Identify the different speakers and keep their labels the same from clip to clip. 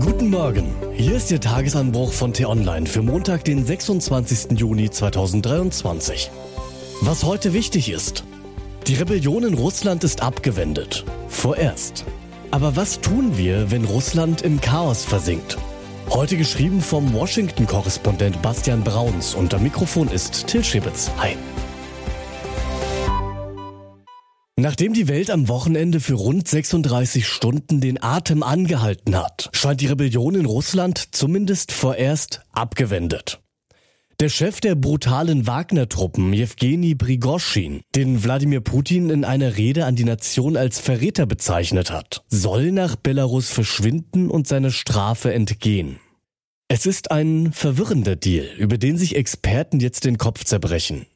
Speaker 1: Guten Morgen. Hier ist Ihr Tagesanbruch von T-Online für Montag, den 26. Juni 2023. Was heute wichtig ist. Die Rebellion in Russland ist abgewendet. Vorerst. Aber was tun wir, wenn Russland im Chaos versinkt? Heute geschrieben vom Washington-Korrespondent Bastian Brauns und Mikrofon ist Till Schibitz. Hi. Nachdem die Welt am Wochenende für rund 36 Stunden den Atem angehalten hat, scheint die Rebellion in Russland zumindest vorerst abgewendet. Der Chef der brutalen Wagner-Truppen, Jewgeni Prigoschin, den Wladimir Putin in einer Rede an die Nation als Verräter bezeichnet hat, soll nach Belarus verschwinden und seiner Strafe entgehen. Es ist ein verwirrender Deal, über den sich Experten jetzt den Kopf zerbrechen.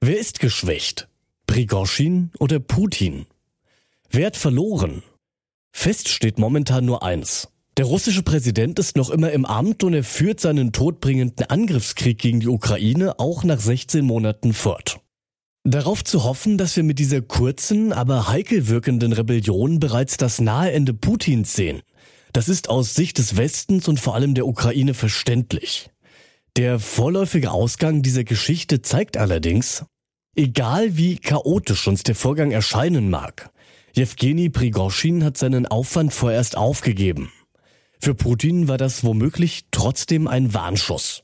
Speaker 1: Wer ist geschwächt? Prigoschin oder Putin? Wer hat verloren? Fest steht momentan nur eins. Der russische Präsident ist noch immer im Amt und er führt seinen todbringenden Angriffskrieg gegen die Ukraine auch nach 16 Monaten fort. Darauf zu hoffen, dass wir mit dieser kurzen, aber heikel wirkenden Rebellion bereits das nahe Ende Putins sehen, das ist aus Sicht des Westens und vor allem der Ukraine verständlich. Der vorläufige Ausgang dieser Geschichte zeigt allerdings, Egal wie chaotisch uns der Vorgang erscheinen mag, Jewgeni Prigoschin hat seinen Aufwand vorerst aufgegeben. Für Putin war das womöglich trotzdem ein Warnschuss.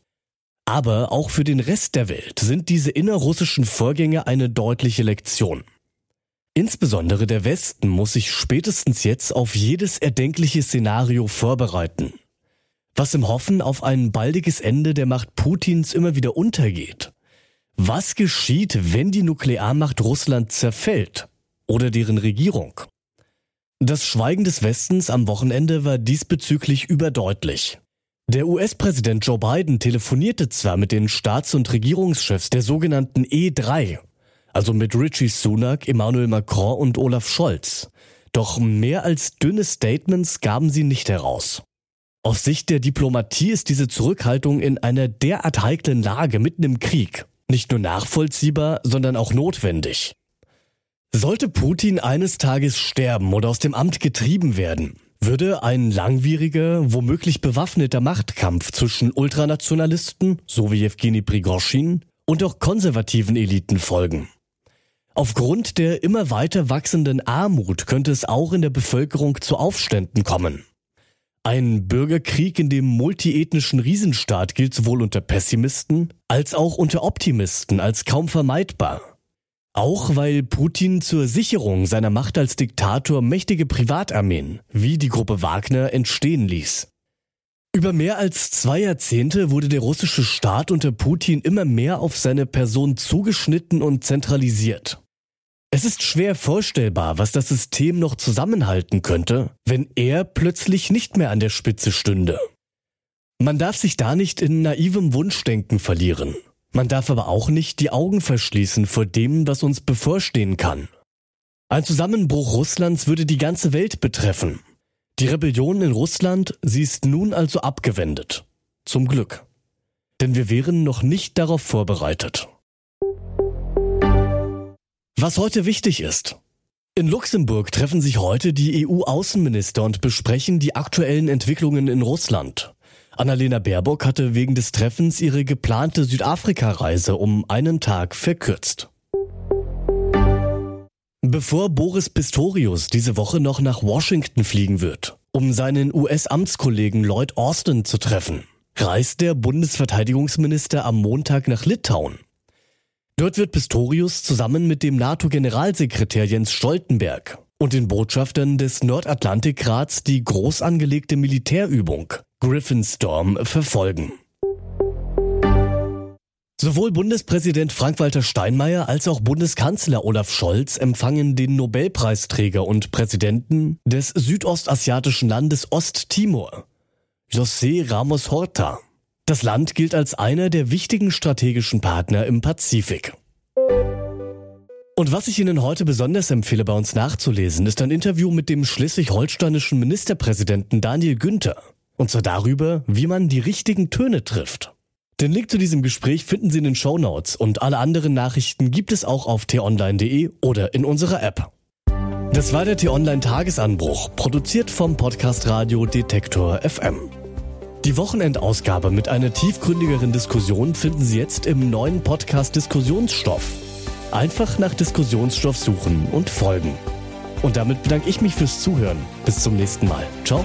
Speaker 1: Aber auch für den Rest der Welt sind diese innerrussischen Vorgänge eine deutliche Lektion. Insbesondere der Westen muss sich spätestens jetzt auf jedes erdenkliche Szenario vorbereiten. Was im Hoffen auf ein baldiges Ende der Macht Putins immer wieder untergeht, was geschieht, wenn die Nuklearmacht Russland zerfällt oder deren Regierung? Das Schweigen des Westens am Wochenende war diesbezüglich überdeutlich. Der US-Präsident Joe Biden telefonierte zwar mit den Staats- und Regierungschefs der sogenannten E3, also mit Richie Sunak, Emmanuel Macron und Olaf Scholz, doch mehr als dünne Statements gaben sie nicht heraus. Aus Sicht der Diplomatie ist diese Zurückhaltung in einer derart heiklen Lage mitten im Krieg nicht nur nachvollziehbar, sondern auch notwendig. Sollte Putin eines Tages sterben oder aus dem Amt getrieben werden, würde ein langwieriger, womöglich bewaffneter Machtkampf zwischen Ultranationalisten, so wie Jewgeni Prigoschin, und auch konservativen Eliten folgen. Aufgrund der immer weiter wachsenden Armut könnte es auch in der Bevölkerung zu Aufständen kommen. Ein Bürgerkrieg in dem multiethnischen Riesenstaat gilt sowohl unter Pessimisten als auch unter Optimisten als kaum vermeidbar. Auch weil Putin zur Sicherung seiner Macht als Diktator mächtige Privatarmeen, wie die Gruppe Wagner, entstehen ließ. Über mehr als zwei Jahrzehnte wurde der russische Staat unter Putin immer mehr auf seine Person zugeschnitten und zentralisiert. Es ist schwer vorstellbar, was das System noch zusammenhalten könnte, wenn er plötzlich nicht mehr an der Spitze stünde. Man darf sich da nicht in naivem Wunschdenken verlieren. Man darf aber auch nicht die Augen verschließen vor dem, was uns bevorstehen kann. Ein Zusammenbruch Russlands würde die ganze Welt betreffen. Die Rebellion in Russland, sie ist nun also abgewendet. Zum Glück. Denn wir wären noch nicht darauf vorbereitet. Was heute wichtig ist. In Luxemburg treffen sich heute die EU-Außenminister und besprechen die aktuellen Entwicklungen in Russland. Annalena Baerbock hatte wegen des Treffens ihre geplante Südafrika-Reise um einen Tag verkürzt. Bevor Boris Pistorius diese Woche noch nach Washington fliegen wird, um seinen US-Amtskollegen Lloyd Austin zu treffen, reist der Bundesverteidigungsminister am Montag nach Litauen. Dort wird Pistorius zusammen mit dem NATO-Generalsekretär Jens Stoltenberg und den Botschaftern des Nordatlantikrats die groß angelegte Militärübung Griffin Storm verfolgen. Sowohl Bundespräsident Frank-Walter Steinmeier als auch Bundeskanzler Olaf Scholz empfangen den Nobelpreisträger und Präsidenten des südostasiatischen Landes Osttimor, José Ramos Horta. Das Land gilt als einer der wichtigen strategischen Partner im Pazifik. Und was ich Ihnen heute besonders empfehle, bei uns nachzulesen, ist ein Interview mit dem schleswig-holsteinischen Ministerpräsidenten Daniel Günther. Und zwar darüber, wie man die richtigen Töne trifft. Den Link zu diesem Gespräch finden Sie in den Show Notes und alle anderen Nachrichten gibt es auch auf t-online.de oder in unserer App. Das war der T-Online-Tagesanbruch, produziert vom Podcast Radio Detektor FM. Die Wochenendausgabe mit einer tiefgründigeren Diskussion finden Sie jetzt im neuen Podcast Diskussionsstoff. Einfach nach Diskussionsstoff suchen und folgen. Und damit bedanke ich mich fürs Zuhören. Bis zum nächsten Mal. Ciao.